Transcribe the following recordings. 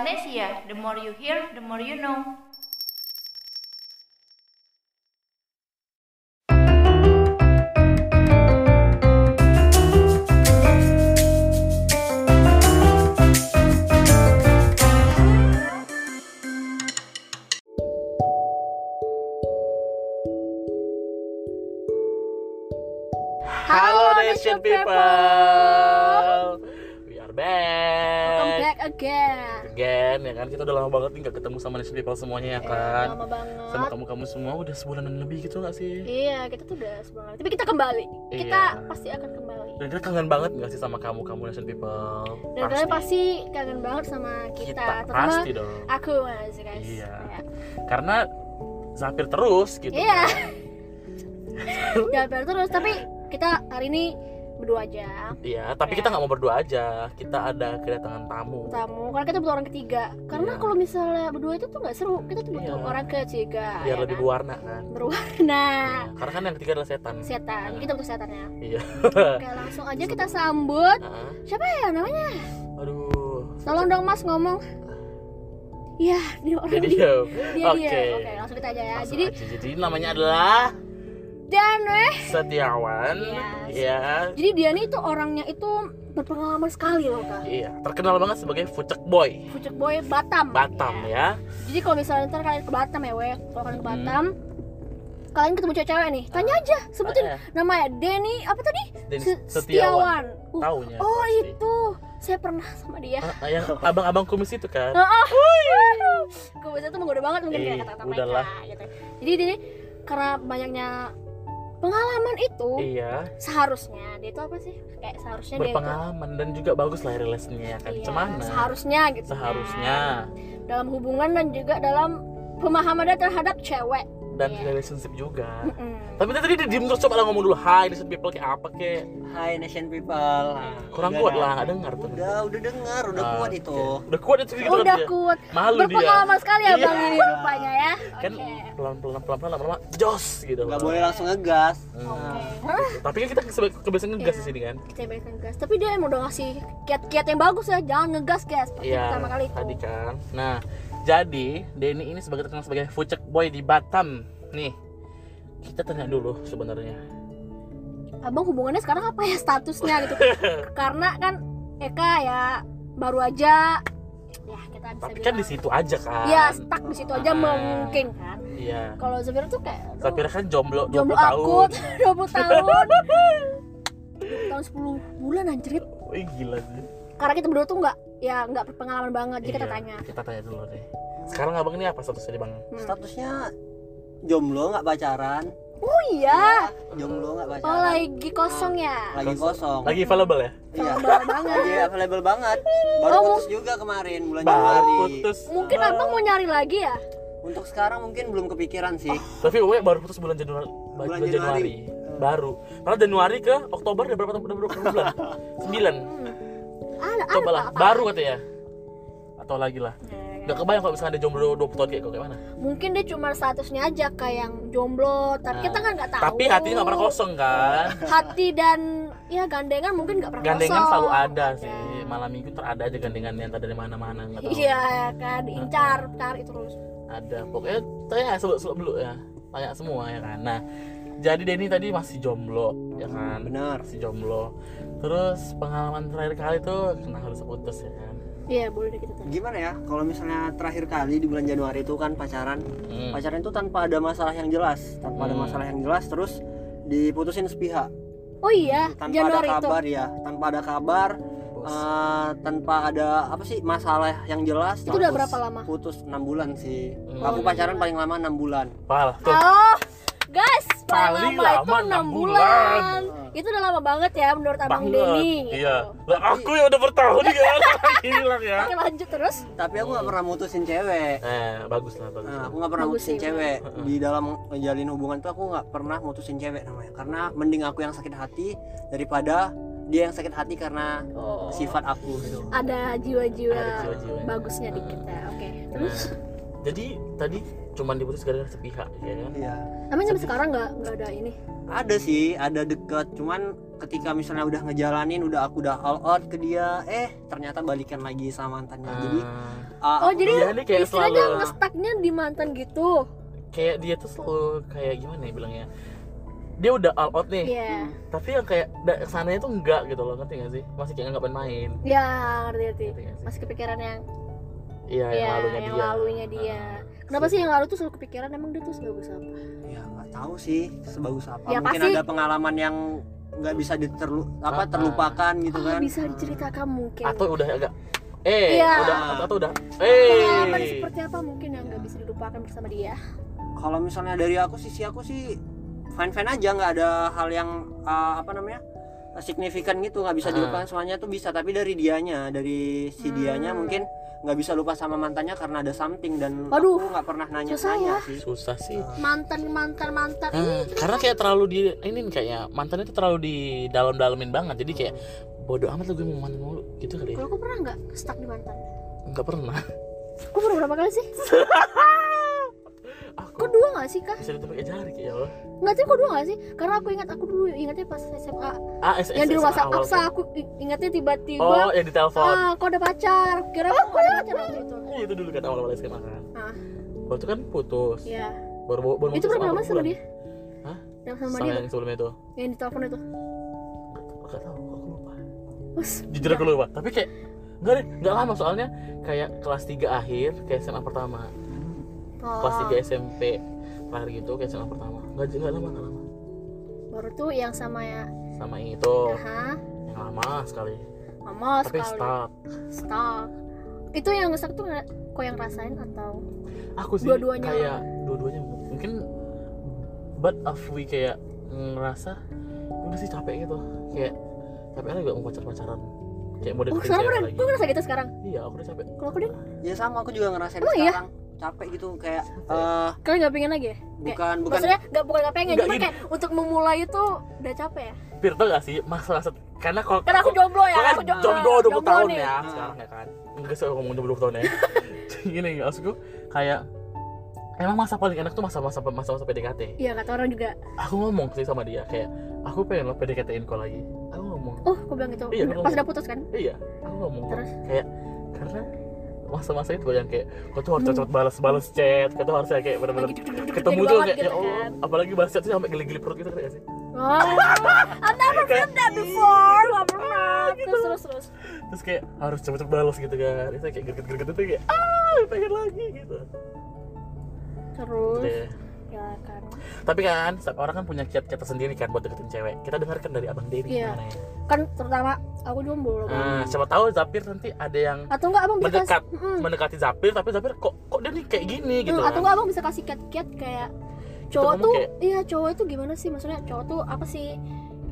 Planesia, the more you hear, the more you know. Kan Kita udah lama banget nih gak ketemu sama Nation People semuanya ya kan Lama banget. Sama kamu-kamu semua udah sebulanan lebih gitu gak sih? Iya, kita tuh udah sebulan. Tapi kita kembali. Kita Iya. pasti akan kembali. Dan kita kangen banget gak sih sama kamu-kamu Nation People? Dan kalian pasti kangen banget sama kita. Kita, Terutama pasti dong aku mas guys. Iya. Ya. Karena Zafir terus gitu Iya. kan biar terus. Tapi kita hari ini berdua aja. Iya, tapi kita gak mau berdua aja Kita ada kedatangan tamu Tamu. Karena kita butuh orang ketiga. Karena Iya. kalau misalnya berdua itu tuh nggak seru. Kita tuh butuh Iya. orang ketiga. Biar ya lebih kan? berwarna kan berwarna. Karena kan yang ketiga adalah setan Setan. Kita butuh setannya. Iya Oke, langsung aja kita sambut. Ah, Siapa ya namanya? Aduh Tolong dong Mas ngomong. Iya, dia orang Jadi dia. dia Dia Oke. langsung kita aja ya. Langsung Jadi aja. jadi namanya adalah dan eh Setiawan Yes. ya jadi dia nih tuh orangnya itu berpengalaman sekali loh kak. iya terkenal banget sebagai fucek boy Pucuk boy Batam. Batam Iya. ya Jadi kalau misalnya ntar kalian ke Batam ya, weh, kalau kalian ke Hmm. Batam, kalian ketemu cewek-cewek nih, tanya aja, sebutin Tanya. namanya Denny apa tadi? Denny Se- Setiawan. Uh, taunya oh pasti. itu, saya pernah sama dia. Ah, yang abang-abang kumis itu kan Oh, Gue biasa tuh menggoda banget mungkin kayak kata-kata mereka udahlah. gitu. Jadi dia nih, karena banyaknya pengalaman itu, iya seharusnya dia itu apa sih? Kayak seharusnya dia itu berpengalaman dan juga bagus lah relasinya ya kan Iya, Cemana seharusnya gitu. seharusnya kan. dalam hubungan dan juga dalam pemahamannya terhadap cewek. Dan Iya. relationship juga Mm-mm. tapi tadi dia diem terus coba lah ngomong dulu hi this people kayak apa kayak Hai Nation People. Nah, kurang udah kuat lah nggak dengar tuh Udah, udah dengar, udah Ah, kuat itu. udah kuat itu gitu kan Udah dia. kuat. malu dia Berpengalaman sekali ya Iya. Bang ini rupanya ya. kan pelan-pelan pelan-pelan lama-lama jos gitu Gak boleh langsung ngegas. Hmm. Oke. Hah? Tapi kan kita kebiasaan ngegas Iya. di sini kan. Kita balikan gas. Tapi dia emang udah ngasih kiat-kiat yang bagus ya. Jangan ngegas gas. Seperti Iya. pertama kali itu. Tadi kan. Nah, jadi Denny ini sebagai terkenal sebagai fucek boy di Batam. Nih, kita tanya dulu sebenarnya. Abang hubungannya sekarang apa ya statusnya gitu? Karena kan Eka ya baru aja ya kita bisa Tapi kan di situ aja kan. Ya stuck di situ aja Ah. mungkin kan. Iya. Kalau Zafira tuh kayak Tapi kan jomblo 20 jomblo tahun. akut 20 tahun. 20 tahun 10 bulan anjrit. Wih gila sih. Karena kita berdua tuh nggak ya nggak berpengalaman banget. Jadi kita Iya, tanya. Kita tanya dulu deh. Sekarang abang ini apa statusnya nih bang? Hmm. Statusnya jomblo nggak pacaran. Oh iya. Jomblo nggak Oh pacaran. lagi kosong ya. Lagi kosong. Lagi available ya? Iya. Available banget. Lagi available banget. Baru Oh, putus juga kemarin bulan Baru Januari. putus. Mungkin Ah. abang mau nyari lagi ya? Untuk sekarang mungkin belum kepikiran sih. Tapi gue baru putus bulan Januari. Bulan, Bulan Januari. Januari. Baru. Karena Januari ke Oktober udah berapa, udah berapa bulan? 9. Ada ada Coba lah, apa? baru katanya. Atau lagi lah. Gak kebayang kalau misalnya ada jomblo 20 tahun kayak kok kayak mana. Mungkin dia cuma statusnya aja kayak yang jomblo, tapi Nah, kita kan nggak tahu. Tapi hatinya gak pernah kosong kan. Hati dan ya gandengan mungkin nggak pernah Gandengan kosong. selalu ada sih. Malam minggu ntar ada aja gandengannya entah dari mana-mana nggak tahu. Iya kan, diincar, cari terus. Ada. Pokoknya tanya seluk-seluk dulu ya. Tanya semua ya kan. Nah, jadi Denny tadi masih jomblo ya kan. Benar. Masih jomblo. Terus pengalaman terakhir kali tuh kena harus putus ya kan. Iya boleh deh kita tanya. Gimana ya kalau misalnya terakhir kali di bulan Januari itu kan pacaran. Hmm. Pacaran itu tanpa ada masalah yang jelas, tanpa ada Hmm. masalah yang jelas terus diputusin sepihak. Oh iya, tanpa Januari ada itu. kabar ya tanpa ada kabar Putus. eh, tanpa ada apa sih masalah yang jelas Itu udah berapa lama? putus enam bulan sih Hmm. aku pacaran paling lama enam bulan Pal, tuh. Oh, guys, Paling paling lama, lama itu enam bulan. bulan. Itu udah lama banget ya menurut abang. Denny. gitu. Iya. Lah aku yang udah bertahun ya. Hilang ya. Oke lanjut terus. tapi aku nggak pernah mutusin cewek Eh, bagus lah, bagus. Nah, lah. aku nggak pernah Bagus mutusin sih, cewek di dalam menjalin hubungan tuh aku nggak pernah mutusin cewek namanya karena mending aku yang sakit hati daripada dia yang sakit hati karena Oh. sifat aku gitu Ada jiwa-jiwa bagusnya dikit ya. Oke. Terus Nah, jadi tadi cuman diputus gara-gara sepihak ya kan? iya. Tapi sampai sekarang nggak nggak ada ini. ada sih ada deket cuman ketika misalnya udah ngejalanin udah aku udah all out ke dia eh ternyata balikan lagi sama mantannya. Jadi Ah, ah, oh aku jadi kayak istilahnya selalu- ngestaknya di mantan gitu? Kayak dia tuh selalu kayak gimana ya bilangnya? Dia udah all out nih. Iya. Tapi yang kayak da- ke sananya tuh enggak gitu loh ngerti gak sih? Masih kayak nggak main. Ya ngerti ngerti. Ngerti masih kepikiran yang iya yang ya lalunya yang dia. lalunya dia kenapa sih yang lalu tuh selalu kepikiran emang dia tuh sebagus apa? Ya nggak tahu sih sebagus apa. Ya, mungkin pasti- ada pengalaman yang nggak bisa diterlu apa Ah, terlupakan gitu Ah, kan. bisa diceritakan mungkin. Atau udah agak eh Iya. udah atau, atau udah pengalaman eh. seperti apa mungkin yang nggak bisa dilupakan bersama dia? Kalau misalnya dari aku sisi aku sih fine fine aja nggak ada hal yang ah, apa namanya signifikan gitu nggak bisa dilupakan. Semuanya tuh bisa tapi dari dianya dari si dianya Hmm. mungkin nggak bisa lupa sama mantannya karena ada something dan Waduh, aku nggak pernah nanya susah nanya ya. sih. Susah sih. Mantan mantan mantan. Ah, karena kayak terlalu di ini kayaknya mantannya tuh terlalu di dalam-dalamin banget. Jadi kayak bodoh amat lah gue mau mantan mulu gitu kali ya. Kalau aku pernah nggak stuck di mantan? Nggak pernah. Aku pernah berapa kali sih aku kok dua nggak sih kak? bisa ditepuk jari kayak ya Allah. Nggak sih kok dua nggak sih? Karena aku ingat aku dulu ingatnya pas SMA ah S- yang di rumah awal Aksa aku ingatnya tiba-tiba oh yang di telepon ah kok ada pacar? Aku kira aku nggak ada pacar waktu itu Iya, itu dulu kan awal-awal SMA kan. Ah. Waktu kan putus. Ya baru baru, itu berapa lama sama dia? Hah? yang sama sama dia? yang sebelumnya itu. Yang di telepon itu? Gak tahu aku lupa. Jujur aku lupa. Tapi kayak nggak deh nggak lama. Soalnya kayak kelas 3 akhir kayak SMA pertama oh, kelas 3 SMP terakhir gitu kayak SMA pertama. Nggak nggak lama nggak lama. Baru tuh yang sama ya? Sama yang itu. Aha, yang lama sekali. Lama tapi sekali. stuck. Stuck. Itu yang stuck tuh nggak- kok yang rasain atau aku sih Dua-duanya. kayak dua-duanya mungkin but of we kayak ngerasa udah sih capek gitu. Kayak capek aja gak mau pacar pacaran kayak mau oh deketin sekarang cewek pernah lagi. Gue ngerasa gitu sekarang? Iya aku udah capek. Kalau aku deh ya sama aku juga ngerasain Emang iya? Capek gitu kayak eh kalian nggak pengen lagi? Ya Kayak- bukan. bukan maksudnya nggak bukan nggak pengen cuma kayak untuk memulai itu udah capek ya? Pir tau gak sih masalah set- karena kalau karena aku jomblo ya aku jomblo, jomblo 20 jomblo tahun nih. ya Ah. sekarang ya kan. Enggak sih ngomong 20 tahun ya. Gini nggak maksudku kayak Emang masa paling enak tuh masa-masa masa-masa PDKT iya kata orang juga. Aku ngomong sih sama dia kayak Aku pengen lo PDKT-in kau lagi. Aku ngomong. Oh aku bilang gitu. Iya, pas udah putus kan? Iya aku ngomong. Terus? Kayak Karena masa-masa itu yang kayak Kau tuh harus cepet balas-balas chat Kau tuh harus kayak deg-deg-deg Ketemu tuh kayak gitu ya Allah kan. Apalagi balas chat tuh sampai geli-geli perut gitu kan sih? Oh I've never felt that before. gak pernah terus terus terus. Terus kayak harus cepet-cepet balas gitu kan. Itu kayak greget-greget itu kayak Ah pengen lagi gitu. Terus? Deh. Ya kan Tapi kan setiap orang kan punya kiat-kiat tersendiri kan buat deketin cewek. Kita dengarkan dari Abang Denny Iya. gimana ya. kan terutama aku jomblo kan. Nah, siapa tahu Zapir nanti ada yang atau enggak abang bisa mendekat kasih Mm-mm. mendekati Zapir tapi Zapir kok kok dia nih kayak gini gitu Hmm, kan. atau enggak abang bisa kasih kiat-kiat kayak cowok ngomong tuh kayak- iya cowok itu gimana sih maksudnya cowok tuh apa sih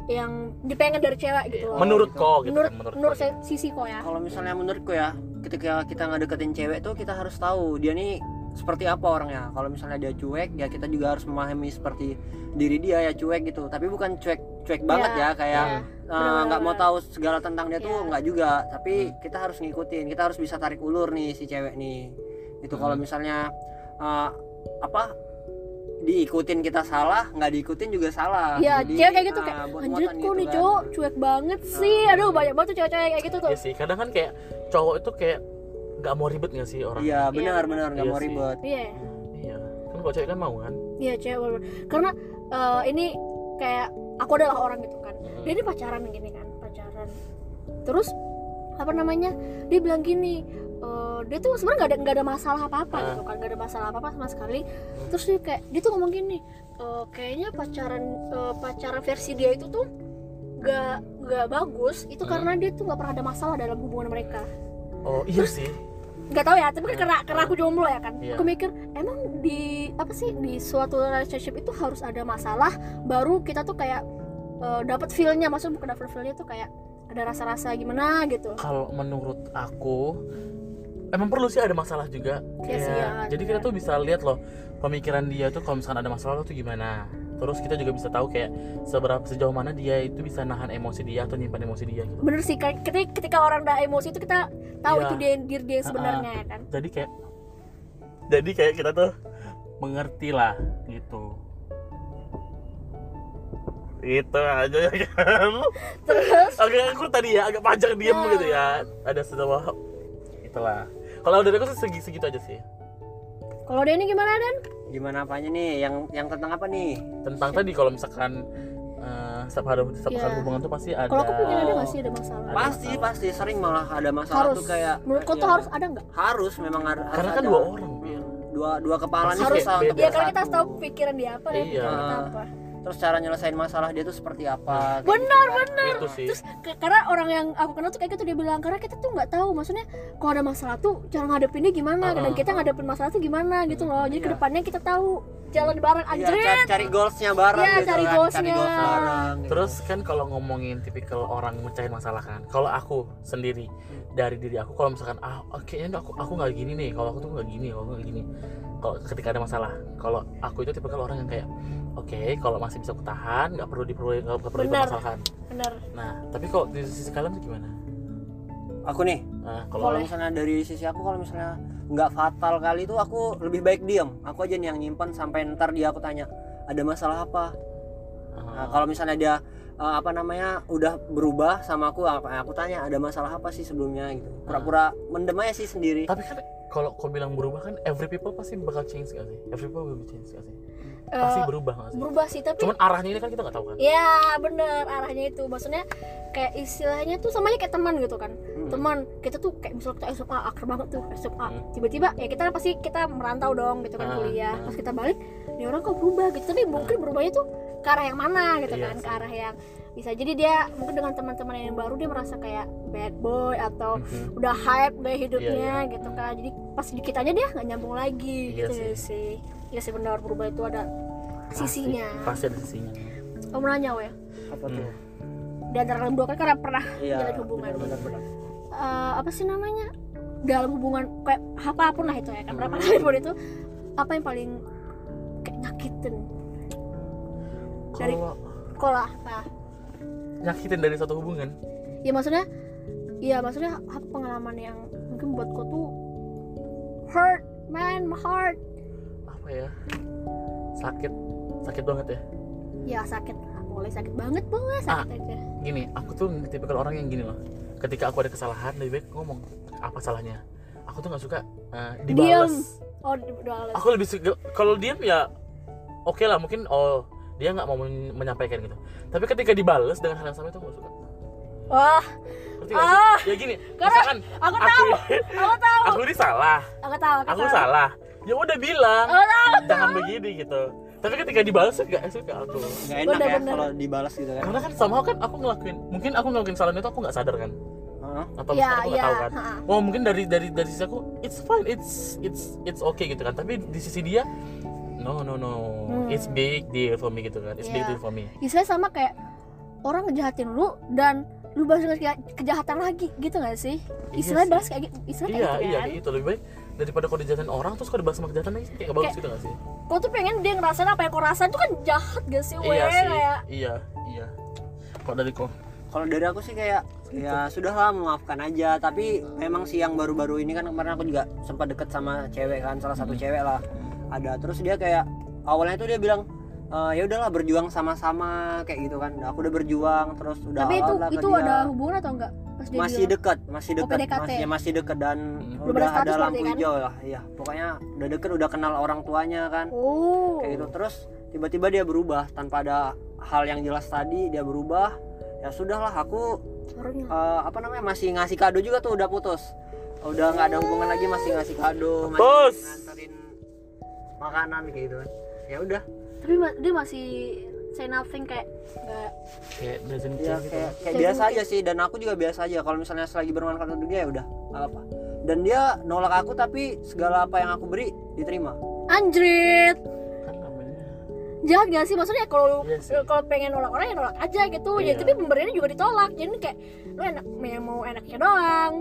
yang dipengen dari cewek gitu loh Menurut gitu. kok gitu menurut kan, menurut menurut kok saya- sisi kok ya kalau misalnya menurutku ya ketika kita ngedeketin cewek tuh kita harus tahu dia nih seperti apa orangnya kalau misalnya dia cuek ya kita juga harus memahami seperti diri dia ya cuek gitu tapi bukan cuek cuek banget Iya, ya kayak iya. eh, nggak mau tahu segala tentang dia tuh Iya. nggak juga tapi kita harus ngikutin kita harus bisa tarik ulur nih si cewek nih itu kalau Hmm. misalnya eh, apa diikutin kita salah nggak diikutin juga salah Iya, Jadi, cewek kayak gitu ah, kayak anjir kok gitu nih kan. cowok cuek banget sih. Aduh, banyak banget tuh cewek-cewek kayak gitu tuh. Iya sih, kadang kan kayak cowok itu kayak nggak mau ribet nggak sih orang? iya benar benar. benar nggak Iya mau sih. ribet Iya. Iya. Kan kalau cewek kan mau kan. Iya, cewek bener-bener. Karena eh, ini kayak aku adalah orang gitu kan. Hmm. Dia ini pacaran gini kan, pacaran. Terus apa namanya? Dia bilang gini, eh, dia tuh sebenarnya nggak ada nggak ada masalah apa-apa Ah. gitu kan, nggak ada masalah apa-apa sama sekali. Terus dia kayak dia tuh ngomong gini, eh, kayaknya pacaran eh, pacaran versi dia itu tuh nggak nggak bagus. Itu Hmm. karena dia tuh nggak pernah ada masalah dalam hubungan mereka. Oh iya sih. Nggak tahu ya tapi kan karena karena aku jomblo ya kan Iya. aku mikir emang di apa sih di suatu relationship itu harus ada masalah baru kita tuh kayak eh, dapat feelnya maksudnya bukan dapat feelnya tuh kayak ada rasa-rasa gimana gitu Kalau menurut aku emang perlu sih ada masalah juga. Iya sih, Kayak- ya, jadi kita tuh bisa lihat loh pemikiran dia tuh kalau misalkan ada masalah tuh gimana. Terus kita juga bisa tahu kayak seberapa sejauh mana dia itu bisa nahan emosi dia atau nyimpan emosi dia gitu. bener sih ketika, ketika orang udah emosi itu kita tahu Iya. itu dia diri dia sebenarnya ya kan Jadi kayak jadi kayak kita tuh mengerti lah gitu. Itu aja ya kan. terus agak aku tadi ya agak panjang diem Nah. gitu ya ada sebuah itulah kalau dari aku sih segi segitu aja sih kalau dia ini gimana Dan gimana apanya nih yang yang tentang apa nih tentang tadi kalau misalkan eh, setiap ada setiap Iya. ada hubungan tuh pasti ada kalau aku pengen ada nggak sih ada masalah Ada pasti masalah. pasti sering malah ada masalah harus tuh kayak menurut kau tuh ya, harus ada nggak harus memang harus karena kan ada. dua orang Pir. dua dua kepala nih Harus susah beda. untuk ya karena kita bersatu. tahu pikiran dia apa Iya. pikiran kita apa terus cara nyelesain masalah dia tuh seperti apa kayak benar gitu benar itu sih terus ke- karena orang yang aku kenal tuh kayak gitu dia bilang karena kita tuh nggak tahu maksudnya kalau ada masalah tuh cara ngadepinnya gimana Uh-uh. dan kita ngadepin masalah tuh gimana gitu loh jadi Iya. ke depannya kita tahu jalan bareng Iya, anjrit cari, cari goalsnya bareng Iya, gitu cari kan. goalsnya. cari goals bareng gitu. Terus kan kalau ngomongin tipikal orang mecahin masalah kan, kalau aku sendiri dari diri aku kalau misalkan ah oh, kayaknya aku aku nggak gini nih, kalau aku tuh nggak gini, kalau aku nggak gini. Kalau ketika ada masalah, kalau aku itu tipikal orang yang kayak oke kalau masih bisa kutahan nggak perlu diperlu nggak perlu Benar. dipermasalahkan. bener Nah tapi kok di sisi kalian tuh gimana? aku nih Nah kalau misalnya dari sisi aku kalau misalnya nggak fatal kali itu aku lebih baik diam aku aja nih yang nyimpan sampai ntar dia aku tanya ada masalah apa Nah, Ah, kalau misalnya dia eh, apa namanya udah berubah sama aku apa aku tanya ada masalah apa sih sebelumnya gitu pura-pura mendem aja sih sendiri tapi kan kalau kau bilang berubah kan every people pasti bakal change gak sih? Every people will change gak sih? Pasti Eh, berubah gak sih? berubah sih tapi Cuman arahnya ini kan kita nggak tahu kan? ya bener arahnya itu maksudnya kayak istilahnya tuh sama aja kayak teman gitu kan Hmm. teman kita tuh kayak misalnya kita SMA akrab banget tuh SMA Hmm. tiba-tiba ya kita pasti kita merantau dong gitu kan Ah, kuliah ah. pas kita balik ini orang kok berubah gitu tapi mungkin berubahnya tuh ke arah yang mana gitu Iya kan sih. ke arah yang bisa jadi dia mungkin dengan teman-teman yang baru dia merasa kayak bad boy atau Mhm. udah hype gaya hidupnya Iya, gitu kan jadi pas di kitanya dia nggak nyambung lagi Iya gitu sih. sih ya sih benar berubah itu ada Pasti- sisinya. Pasti ada sisinya. kamu nanya ya apa tuh? Hmm. di antara kalian berdua kan karena pernah iya jalin hubungan. benar-benar Eh, apa sih namanya? Dalam hubungan kayak apa pun lah itu ya kan berapa Hmm. kali pun itu apa yang paling kayak nyakitin? Dari- Kalau sekolah nah nyakitin dari satu hubungan, ya maksudnya ya maksudnya apa pengalaman yang mungkin buat kau tuh hurt man my heart apa ya? Sakit, sakit banget ya. ya sakit boleh sakit banget boleh Ah. sakit aja Gini, aku tuh tipikal orang yang gini loh. Ketika aku ada kesalahan, lebih baik ngomong apa salahnya. Aku tuh nggak suka uh, dibales. oh di udah Aku lebih suka kalau diam ya oke lah mungkin oh dia nggak mau men- menyampaikan gitu. Tapi ketika dibales dengan hal yang sama itu nggak suka. wah? Ah. Ya gini, Karena misalkan aku aku tahu aku tahu aku ini salah, aku tahu aku tahu. salah. Ya udah bilang, tahu jangan begini gitu. Tapi ketika dibales nggak suka aku. nggak enak ya Bener-bener. kalau dibalas gitu kan Karena kan sama kan aku ngelakuin, mungkin aku ngelakuin kesalahan itu aku nggak sadar kan, Heeh. atau ya misalkan aku nggak ya tahu kan. ha. Oh mungkin dari dari dari sisi aku it's fine it's it's it's okay gitu kan tapi di sisi dia no no no Hmm. it's big deal for me gitu kan it's big Iya. deal for me Istilahnya sama kayak orang ngejahatin lu dan lu balas kejahatan lagi gitu gak sih? Iya Istilahnya sih. balas kayak gitu, istilah iya kayak gitu iya kan. kayak gitu lebih baik daripada kalau dijahatin orang terus kalau dibalas sama kejahatan lagi kayak gak bagus Kayak- gitu gak sih Kau tuh pengen dia ngerasain apa yang kau rasain itu kan jahat gak sih? iya Weh, sih kayak iya iya kok dari kok kalau dari aku sih kayak ya sudahlah memaafkan aja tapi memang sih yang baru-baru ini kan kemarin aku juga sempat deket sama cewek kan salah satu Hmm. cewek lah ada terus dia kayak awalnya itu dia bilang "Eh, ya udahlah berjuang sama-sama kayak gitu kan aku udah berjuang terus udah Tapi itu itu dia. ada hubungan atau enggak? Pas dia masih dekat masih Oh, dekat PDKT. masih masih dekat dan Hmm. Udah ada lampu kan? hijau lah iya pokoknya udah deket udah kenal orang tuanya kan Oh. kayak gitu terus tiba-tiba dia berubah tanpa ada hal yang jelas tadi dia berubah ya sudahlah aku Orangnya. eh, apa namanya masih ngasih kado juga tuh udah putus udah nggak ada hubungan lagi masih ngasih kado masih nganterin makanan kayak gitu kan ya udah Tapi dia masih say nothing kayak enggak kayak doesn't ya care gitu kayak kayak Kayak biasa aja sih dan aku juga biasa aja kalau misalnya selagi bermanfaat untuk dia ya udah nggak apa dan dia nolak aku tapi segala apa yang aku beri diterima anjrit. kan Jahat gak sih? Maksudnya kalau Iya sih. kalau pengen nolak orang ya nolak aja gitu. Iya. Ya, tapi pemberiannya juga ditolak. Jadi kayak lu enak yang mau enaknya doang.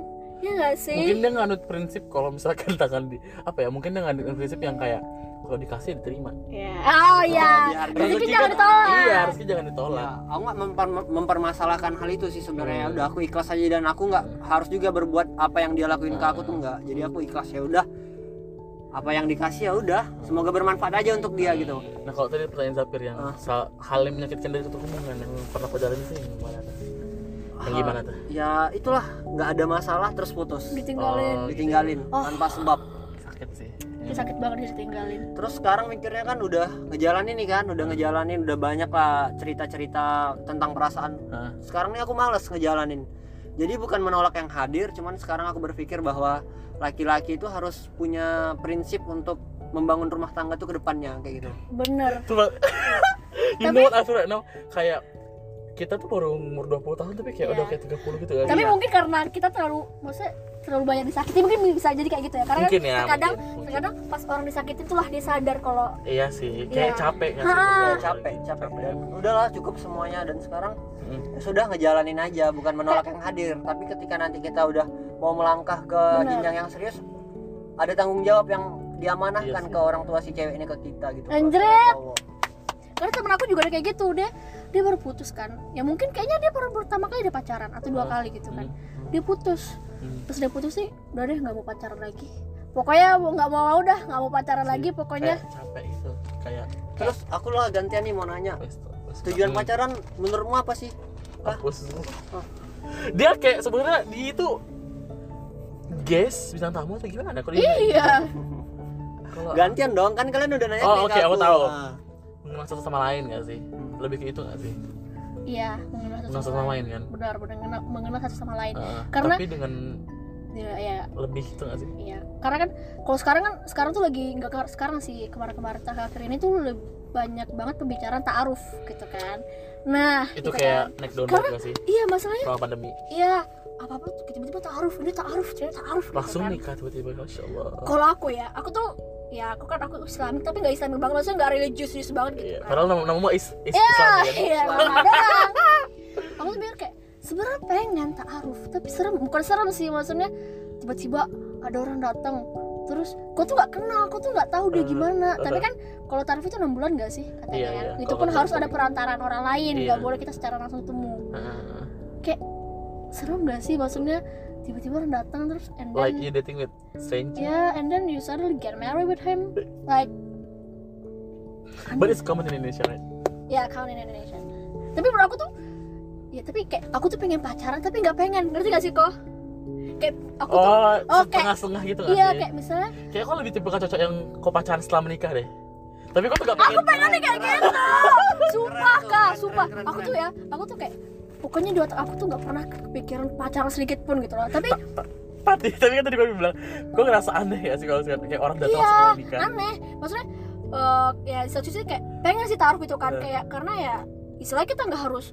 Ya gak sih? mungkin dia nganut prinsip kalau misalkan tangan di apa ya mungkin dia nganut prinsip yang kayak kalau dikasih diterima Ya. Oh iya. Rezeki Rezeki jangan kan- ditolak. iya rezeki jangan ditolak Ya, aku nggak memper- mempermasalahkan hal itu sih sebenarnya Hmm. udah aku ikhlas aja dan aku nggak harus juga berbuat apa yang dia lakuin ke aku tuh nggak jadi aku ikhlas ya udah apa yang dikasih ya udah semoga bermanfaat aja untuk dia gitu nah kalau tadi pertanyaan Zapir yang Ah. sa- hal yang menyakitkan dari satu hubungan yang pernah kau jalani itu yang mana yang gimana tuh ya itulah nggak ada masalah terus putus ditinggalin Oh, ditinggalin Oh. tanpa sebab sakit sih. Ya, sakit banget dia ditinggalin. Terus sekarang mikirnya kan udah ngejalanin nih kan udah ngejalanin udah banyak lah cerita-cerita tentang perasaan. Hah? sekarang nih aku males ngejalanin. Jadi bukan menolak yang hadir cuman sekarang aku berpikir bahwa laki-laki itu harus punya prinsip untuk membangun rumah tangga tuh ke depannya kayak gitu. Bener. Coba. You know what I feel right now? Kayak Kita tuh baru umur 20 tahun Tapi kayak Iya. udah kayak 30 gitu kan? Tapi Iya. mungkin karena kita terlalu maksudnya terlalu banyak disakiti mungkin bisa jadi kayak gitu ya karena Mungkin kan ya, terkadang mungkin, mungkin. terkadang pas orang disakitin itulah dia sadar kalau Iya sih Kayak Iya. capek kan Ha. sih ya, capek capek dan udahlah cukup semuanya dan sekarang Mm. ya sudah ngejalanin aja bukan menolak yang hadir tapi ketika nanti kita udah mau melangkah ke Benar. jenjang yang serius ada tanggung jawab yang diamanahkan Iya sih. ke orang tua si cewek ini ke kita gitu Anjret. Karena temen aku juga ada kayak gitu dia dia baru putus kan ya mungkin kayaknya dia baru pertama kali dia pacaran atau dua Hmm. kali gitu kan Hmm. dia putus Hmm. terus dia putus sih udah deh nggak mau pacaran lagi pokoknya mau nggak mau udah nggak mau pacaran lagi pokoknya Kayak capek gitu Kayak terus aku lah gantian nih mau nanya tujuan pacaran menurutmu apa sih Hah? Hapus. Oh. Dia kayak sebenarnya dia itu Guys, bintang tamu atau gimana? Kalau dia iya kalau gantian dong kan kalian udah nanya Oh, nih ke oke, aku tahu. Nah, mengenal satu sama lain gak sih? Lebih ke itu gak sih? Iya mengenal satu satu sama lain kan? benar benar mengenal, mengenal satu sama lain Heeh. Karena- tapi dengan ya, ya lebih itu gak sih? Iya, karena kan kalau sekarang kan sekarang tuh lagi nggak sekarang sih kemarin-kemarin akhir ini tuh lebih banyak banget pembicaraan ta'aruf gitu kan. Nah, Itu gitu kayak kan. naik Karena- gak sih? iya masalahnya Selama pandemi iya apa apa tiba-tiba ta'aruf ini ta'aruf ini ta'aruf gitu Langsung kan. nikah tiba-tiba, Masya Allah Kalau aku ya, aku tuh ya aku kan aku Islamik tapi nggak Islamik banget maksudnya nggak religius banget gitu Iya, kan. padahal nama namamu is, is Iya, Islam kan? iya. Aku tuh kayak sebenarnya pengen ta'aruf, tapi serem, bukan serem sih maksudnya tiba-tiba ada orang datang terus kau tuh nggak kenal, kau tuh nggak tahu dia Eh, gimana. eh. Tapi kan kalau ta'aruf itu enam bulan gak sih katanya Iya, kan? iya. Itu pun harus ada perantaraan orang lain, nggak Iya. boleh kita secara langsung temu. Heeh. Serem gak sih maksudnya tiba-tiba orang datang terus and then Like you dating with stranger? Yeah and then you suddenly get married with him. Like But it's common in Indonesia right? ya count in Indonesia. Tapi menurut aku tuh ya tapi kayak aku tuh pengen pacaran tapi nggak pengen. Ngerti gak sih kok kayak aku tuh Oh, oh, setengah-setengah gitu gak iya sih? kayak misalnya Kayak kok lebih tipe cocok yang kau pacaran setelah menikah deh. Tapi kok tuh gak pengen aku pengen nih kayak gitu. Sumpah kak sumpah. aku tuh ya aku tuh kayak pokoknya di otak aku tuh nggak pernah kepikiran pacaran sedikit pun gitu loh tapi Tapi, tapi kan tadi gue bilang Gue ngerasa aneh ya sih kalau sekarang Kayak orang datang Iya, langsung nikah aneh maksudnya eh, ya di satu sisi kayak pengen sih taruh gitu kan Eh. kayak karena ya istilahnya kita nggak harus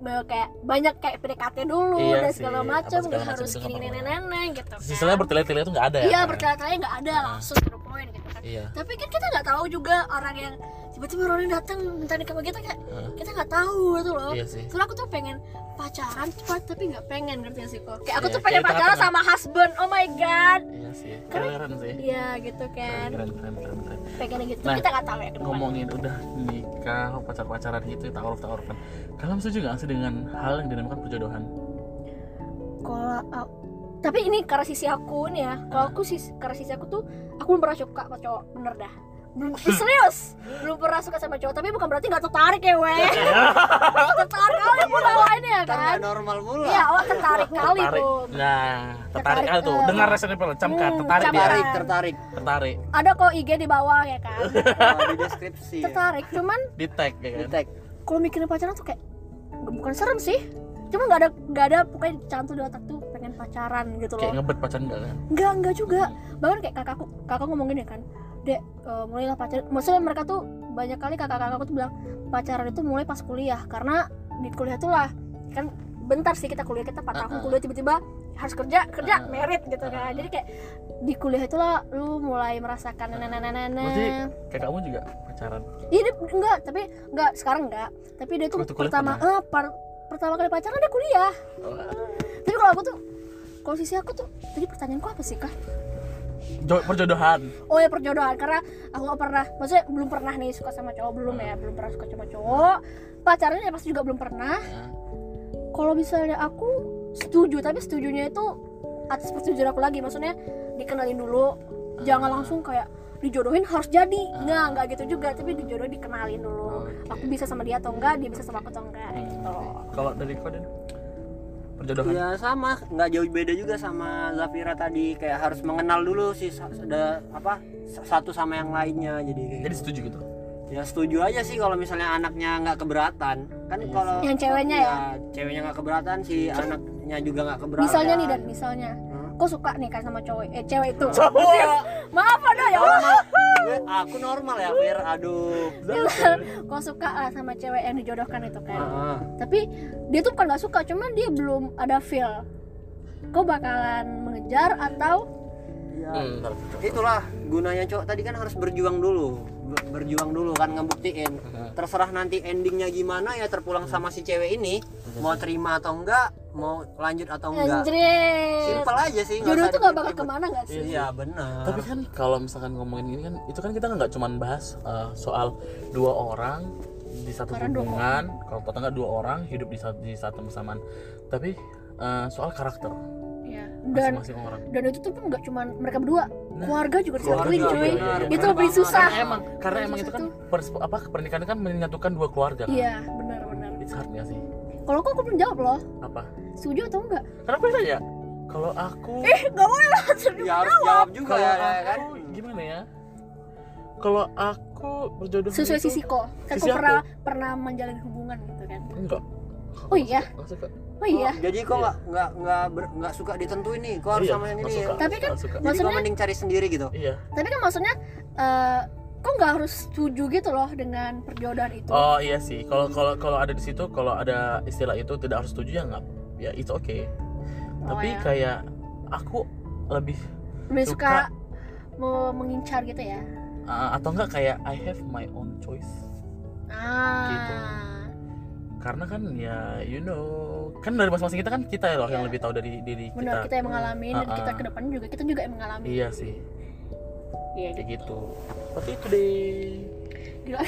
eh, kayak banyak kayak PDKT dulu Iya dan segala macam nggak harus nggak gini apa-apa. nenek-nenek gitu kan Sisanya bertele-tele itu gak ada ya? iya kan? bertele-tele nggak ada langsung to the point gitu Iya tapi kan kita nggak tahu juga orang yang tiba-tiba orang yang datang minta nikah sama kita kayak Heeh. kita nggak tahu gitu loh Iya sih Soalnya aku tuh pengen pacaran cepat tapi nggak pengen ngerti gak sih kok kayak aku Iya, tuh pengen pacaran tengah-tengah. sama husband oh my god Iya sih Karena- Keren sih iya gitu kan Keren, keren, keren, keren. pengen gitu Nah, kita nggak tahu ya depan. Ngomongin udah nikah, pacar-pacaran gitu, ta'aruf-ta'arufan Kalian setuju gak sih dengan hal yang dinamakan perjodohan? kalau tapi ini karena sisi aku nih ya. Kalau aku sih karena sisi aku tuh aku belum pernah suka sama cowok bener dah. Belum serius belum pernah suka sama cowok. Tapi bukan berarti nggak tertarik ya weh. Tertarik kali pun lain ya kan kan? normal pula. Iya awak tertarik kali tuh. Nah, tertarik Tertarik, kali tuh. Eh. Dengar resonnya pelan, camkan, Hmm, tertarik camkan. tertarik tertarik. Tertarik, ada kok IG di bawah ya kan? Oh, di deskripsi ya. tertarik cuman di tag ya di kan? tag. Kalau mikirin pacaran tuh kayak nggak- bukan serem sih. Cuma nggak ada nggak ada pokoknya cantu di otak tuh pacaran gitu Kayak loh ngebet pacaran gak kan? enggak enggak juga bahkan kayak kakakku kakak ngomong gini kan dek eh, mulailah pacaran maksudnya mereka tuh banyak kali kakak-kakakku tuh bilang pacaran itu mulai pas kuliah karena di kuliah tuh lah kan bentar sih kita kuliah kita 4 tahun Uh-uh. kuliah tiba-tiba harus kerja kerja Uh-uh. merit gitu kan jadi kayak di kuliah itulah lu mulai merasakan Berarti nenek-nenek kayak kamu juga pacaran Iya enggak, tapi enggak sekarang enggak. Tapi dia tuh Waktu pertama eh par- pertama kali pacaran dia kuliah. Tapi kalau aku tuh kalau sisi aku tuh tadi pertanyaanku apa sih kak? Jo- perjodohan Oh ya perjodohan karena aku gak pernah, maksudnya belum pernah nih suka sama cowok belum ya, belum pernah suka sama cowok. Pacarannya ya pasti juga belum pernah. Nah, Kalau misalnya aku setuju, tapi setujunya itu atas persetujuan aku lagi, maksudnya dikenalin dulu, jangan langsung kayak dijodohin harus jadi, nggak nggak gitu juga, tapi dijodohin dikenalin dulu. Oke. Aku bisa sama dia atau enggak, dia bisa sama aku atau enggak Hmm, gitu. Kalau dari kau? Perjodohan? Ya sama, nggak jauh beda juga sama Zafira tadi. Kayak harus mengenal dulu sih sudah apa sa- satu sama yang lainnya. Jadi kayak jadi setuju gitu? Ya setuju aja sih kalau misalnya anaknya nggak keberatan. Kan Iya kalau Yang ceweknya ya? ceweknya nggak keberatan si anaknya juga nggak keberatan. Misalnya nih dan misalnya Kok suka nih kan sama cowok eh cewek itu. Cowok. maaf ada ya Allah. Aku normal ya Fir. Aduh. Kok suka lah sama cewek yang dijodohkan itu kan? Heeh. tapi dia tuh bukan nggak suka cuman dia belum ada feel. Kok bakalan mengejar atau Ya, Hmm, itulah gunanya cowok tadi kan harus berjuang dulu berjuang dulu kan ngebuktiin. Terserah nanti endingnya gimana ya terpulang sama si cewek ini. Mau terima atau enggak mau lanjut atau enggak. Simpel aja sih nggak jodoh tuh gak bakal ke mana gak sih? Iya benar. Tapi kan kalau misalkan ngomongin ini kan itu kan kita nggak cuman bahas uh, soal dua orang di satu Karena hubungan. kalau atau enggak dua orang hidup di satu di satu bersamaan tapi uh, soal karakter Dan orang. dan itu tuh pun nggak cuman mereka berdua Nah, keluarga juga disatuin cuy. benar, itu lebih susah. Karena emang karena emang itu kan tuh. pers- apa pernikahan kan menyatukan dua keluarga kan? Iya benar benar. It's hard sih? Kalau kok aku belum jawab loh. Apa? Setuju atau enggak? Kenapa ya ya? Kalau aku eh nggak boleh lah ya harus jawab. juga kalau ya, aku kan? gimana ya? Kalau aku berjodoh sesuai itu- sisi kok. Kan Sisi aku? pernah pernah menjalin hubungan gitu kan. Enggak. Oh iya? Suka. Oh iya Oh, jadi kok Iya. nggak nggak nggak nggak suka ditentuin nih kok harus Iya, sama yang ini suka, Tapi kan suka. jadi Maksudnya- mending cari sendiri gitu iya tapi kan maksudnya eh kok nggak harus setuju gitu loh dengan perjodohan itu Oh iya sih, kalau kalau kalau ada di situ, kalau ada istilah itu tidak harus setuju ya nggak, ya it's okay. Oh, Tapi ya. kayak aku lebih lebih suka, suka. mau mengincar gitu ya uh, atau enggak kayak I have my own choice. ah Gitu. Karena kan ya you know, kan dari masing-masing kita kan kita loh yang Iya. lebih tahu dari diri benar kita. kita yang mengalami dan Ah, kita ah. ke depannya juga kita juga yang mengalami Iya sih, iya kayak gitu. gitu. Seperti itu deh. Gila.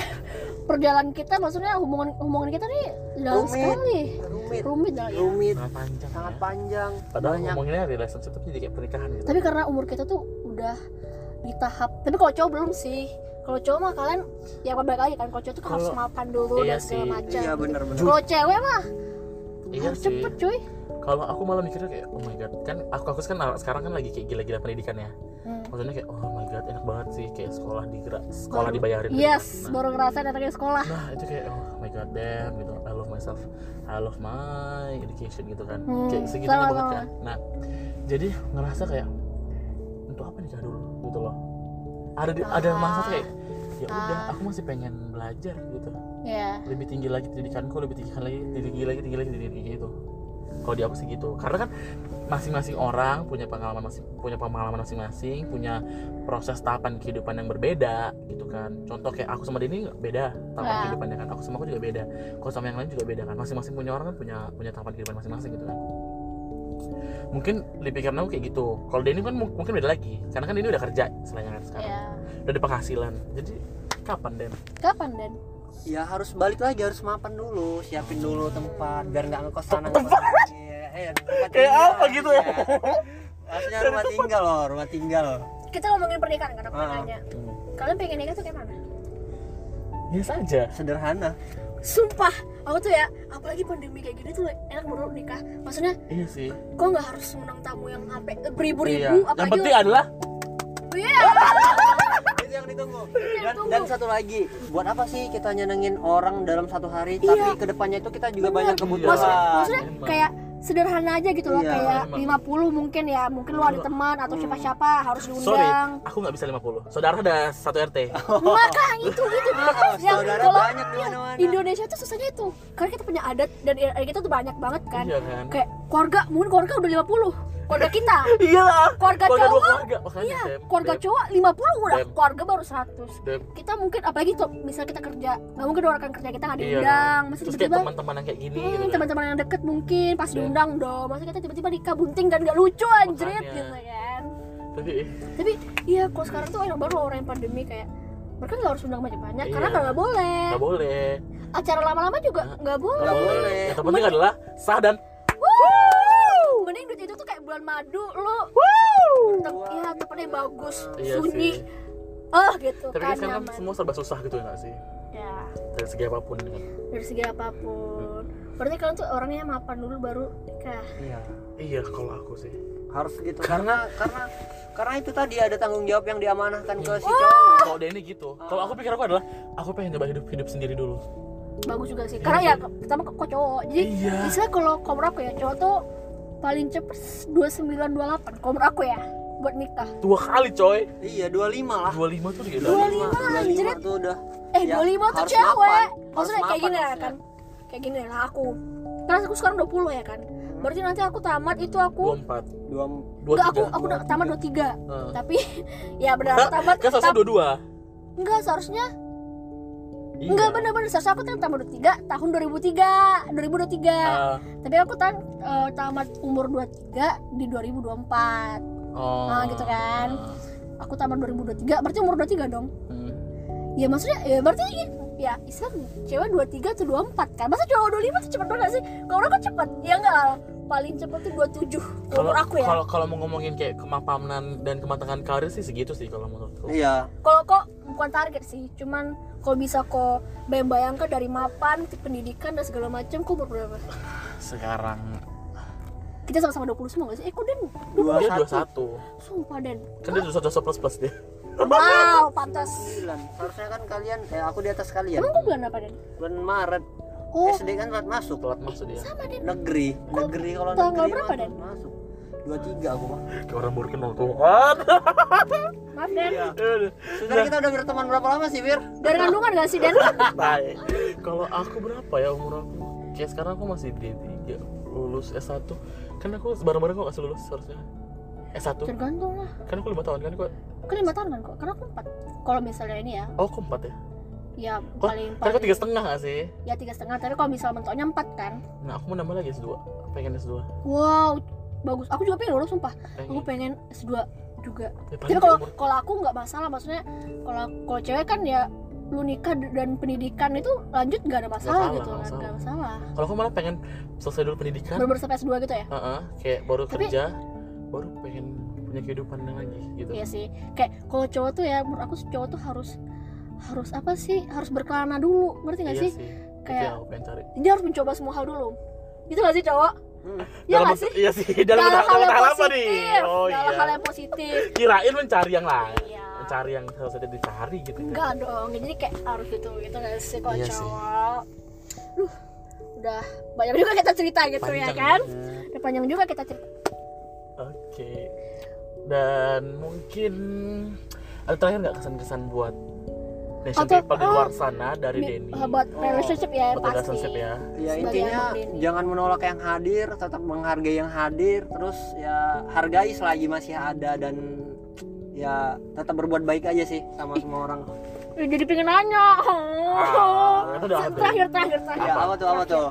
perjalanan kita maksudnya hubungan hubungan kita nih dalam Rumit. sekali rumit rumit lah ya rumit Sangat panjang. sangat ya. panjang Padahal banyak ngomonginnya relationship tapi jadi kayak pernikahan gitu. tapi karena umur kita tuh udah di tahap tapi kalau cowok belum sih kalau cowok mah kalian ya balik lagi kan. Kalau cowok tuh harus Kalau- mapan dulu iya dan segala sih. macam. Iya benar benar kalau cewek mah Iya harus sih. cepet cuy. Kalau aku malah mikirnya kayak oh my god, kan aku aku kan sekarang kan lagi kayak gila-gila pendidikan ya. Hmm. maksudnya kayak oh my god enak banget sih. Kayak sekolah digerak sekolah Baru- dibayarin. Yes nah, baru ngerasain datangnya sekolah. Nah itu kayak oh my god damn gitu. I love myself. I love my education gitu kan. Hmm, kayak segitunya sama, banget kan. Nah jadi ngerasa kayak untuk apa nikah dulu gitu loh ada di, ada masa tuh kayak ya udah Ah. aku masih pengen belajar gitu. Ya lebih tinggi lagi pendidikanku lebih tinggi lagi tinggi lagi tinggi lagi tinggi lagi gitu. Kalau di aku sih gitu. Karena kan masing-masing orang punya pengalaman masing punya pengalaman masing-masing punya proses tahapan kehidupan yang berbeda gitu kan. Contoh kayak aku sama Denny beda tahapan Ya. kehidupannya kan. Aku sama aku juga beda. Kalau sama yang lain juga beda kan. Masing-masing punya orang kan punya punya tahapan kehidupan masing-masing gitu kan mungkin di pikiran aku kayak gitu. Kalau Denny kan mu- mungkin beda lagi. Karena kan Denny udah kerja selain kan sekarang. Ya udah ada penghasilan. Jadi kapan Den? Kapan dan ya harus balik lagi harus mapan dulu. Siapin dulu tempat biar nggak ngekos sana. Tempat? Kayak tinggal, apa gitu ya? iya. maksudnya rumah tinggal loh rumah tinggal. Kita ngomongin pernikahan kan aku Ah. nanya. kalian pengen nikah tuh kayak mana? Ya saja sederhana. Sumpah aku tuh ya apalagi pandemi kayak gini tuh enak baru nikah. Maksudnya iya sih. kok nggak harus undang tamu yang sampai beribu-ribu iya. yang penting adalah iya. Itu yang ditunggu. Yang dan, dan satu lagi buat apa sih kita nyenengin orang dalam satu hari? Iya. tapi ke depannya itu kita juga Bener. banyak kebutuhan maksudnya, maksudnya Emang. kayak sederhana aja gitu loh Iya, kayak emang. 50 mungkin ya mungkin lo ada teman atau siapa-siapa harus sorry diundang. aku nggak bisa 50 saudara ada satu RT maka itu gitu Oh, yang saudara kalau banyak mana-mana. Indonesia tuh susahnya itu karena kita punya adat dan adat kita tuh banyak banget kan iya kan kayak keluarga mungkin keluarga udah 50 keluarga kita iya keluarga Keluarga cowok keluarga makanya iya Dem. keluarga Dem. cowok 50 udah Dem. keluarga baru 100 Dem. kita mungkin apalagi tuh misal kita kerja nggak mungkin orang kerja kita nggak Iya diundang kan. masih tiba-tiba teman-teman yang kayak gini Hmm, gitu kan. teman-teman yang deket mungkin pas Iya. diundang dong masa kita tiba-tiba nikah bunting dan gak lucu anjrit gitu kan tapi tapi iya kalau sekarang tuh enak baru orang yang pandemi kayak mereka nggak harus undang banyak-banyak karena Iya. nggak boleh. Nggak boleh. Acara lama-lama juga Nggak- boleh. Nggak boleh. yang terpenting adalah sah dan Wuh! mending duit itu tuh kayak bulan madu lu. Tem ya tempatnya bagus Iya sunyi. sih. oh gitu tapi kan kan sekarang kan semua serba susah gitu ya nggak sih? Ya. Dari segi apa pun kan dari segi apa pun. Berarti kalian tuh orangnya mapan dulu baru nikah. Iya. Iya kalau aku sih harus gitu. Karena- karena karena itu tadi ada tanggung jawab yang diamanahkan ke si cowok. Kalau Denny gitu kalau aku pikir aku adalah aku pengen coba hidup hidup sendiri dulu. Bagus juga sih. Karena ya pertama kok cowok. Jadi Iya. misalnya kalau menurut aku ya cowok tuh paling cepet 29 28 kalau menurut aku ya buat nikah. Dua kali coy. Iya 25 lah. 25 tuh dia 25, 25 anjrit. tuh udah. Eh Ya, 25 tuh harus cewek. Mapan. maksudnya Harus kayak gini ya harusnya. kan. Kayak gini lah aku. Karena aku sekarang 20 ya kan berarti nanti aku tamat itu aku 24 dua enggak aku 23 aku udah tamat 23 Heeh. tapi ya benar aku tamat kan seharusnya tam- 22 enggak seharusnya Iya. enggak benar-benar seharusnya aku tuh tamat 23 tahun 2003 2023 Ah, tapi aku tan eh, tamat umur 23 di 2024 oh. Nah, gitu kan. aku tamat 2023 berarti umur 23 dong. Hmm. ya maksudnya ya berarti ya istilah cewek 23 atau 24 kan? Masa cowok 25 tuh cepet banget sih? Kalau orang kan cepet ya enggak lah paling cepet tuh 27 Kalau umur aku ya kalau kalau mau ngomongin kayak kemapanan dan kematangan karir sih segitu sih kalau menurutku. iya kalau kok bukan target sih cuman kalau bisa kok bayang-bayangkan dari mapan ke pendidikan dan segala macam kok berapa Sekarang kita sama-sama 20 semua gak sih? Eh kok Den? dua dia satu 21. Sumpah Den Kan dia 21 plus plus dia. Wow, pantas sembilan seharusnya kan kalian kayak aku di atas kalian Emang kok bulan apa Den? bulan Maret Oh, SD kan telat masuk Telat masuk dia. sama Den negeri negeri kalau tanggal negeri berapa, Dan? telat masuk. Dua tiga aku mah Kayak orang baru kenal Tuhan. Maaf Den Saudara kita udah berteman berapa lama sih Bir? Dari kandungan gak sih Den? Kalau aku berapa ya umur aku? Kayak sekarang aku masih D3 lulus S1 kan aku bareng-bareng kok masih lulus harusnya? S1 Tergantung lah. Kan aku lima tahun kan kok Kan 5 tahun kan kok? Karena aku 4 Kalau misalnya ini ya. Oh aku empat ya Ya kok? paling kan paling tiga setengah gak sih? Ya tiga setengah Tapi kalau misalnya mentoknya 4 kan? Nah aku mau nambah lagi S2 pengen S2 Wow Bagus. Aku juga pengen loh sumpah. Aku pengen pengen S2 juga. Ya, Tapi kalau kalau aku nggak masalah maksudnya kalau kalau cewek kan ya lu nikah dan pendidikan itu lanjut nggak ada masalah Nggak gitu kan nggak nggak masalah. kalau aku malah pengen selesai dulu pendidikan. Baru sampai S2 gitu ya? Heeh, kayak baru Tapi- kerja baru pengen punya kehidupan yang lagi gitu. Iya sih. Kayak kalau cowok tuh ya menurut aku cowok tuh harus harus apa sih? Harus berkelana dulu ngerti nggak iya sih? sih Kayak- dia harus mencoba semua hal dulu. Gitu nggak sih cowok? Hmm. ya dalam nggak sih? iya sih dalam dalam hal yang hal apa positif nih oh dalam iya. hal yang positif. Kirain mencari yang lain. Iya. Mencari yang harusnya dicari gitu kan. Enggak dong jadi kayak harus gitu gitu nggak sih kalau Iya sih. cowok? Duh, udah banyak juga kita cerita gitu ya Panjang. kan? udah panjang juga kita cerita. Oke dan mungkin ada terakhir nggak kesan-kesan buat nation Atau- di luar sana dari Bi- Denny. buat relationship ya buat pasti. relationship ya. Ya intinya jangan menolak yang hadir, tetap menghargai yang hadir, terus ya hargai selagi masih ada dan ya tetap berbuat baik aja sih sama semua orang. Eh, jadi pengen nanya Ah, itu udah habis. terakhir terakhir terakhir. Ya apa tuh apa tuh?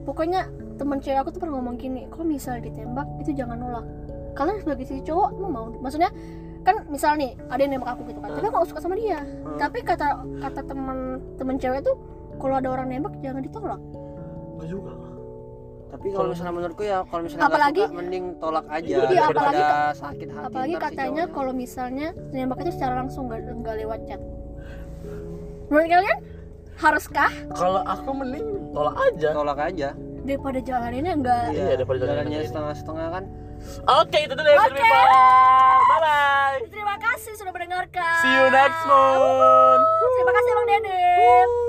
pokoknya teman cewek aku tuh pernah ngomong gini kalau misal ditembak itu jangan nolak. Kalian sebagai si cowok mau mau? Maksudnya kan misal nih ada yang nembak aku gitu kan tapi aku gak suka sama dia Hmm. tapi kata kata teman teman cewek tuh kalau ada orang nembak jangan ditolak enggak juga Tapi kalau misalnya menurutku ya kalau misalnya Apalagi- suka mending tolak aja Iya, daripada apalagi- sakit hati. apalagi si katanya kalau misalnya nembak itu secara langsung nggak nggak lewat chat menurut kalian haruskah kalau aku mending tolak aja tolak aja. daripada jalaninnya enggak Iya, daripada jalan jalannya ini. setengah-setengah kan. Oke itu nation people bye bye terima kasih sudah mendengarkan. See you next month. Terima kasih bang Dedek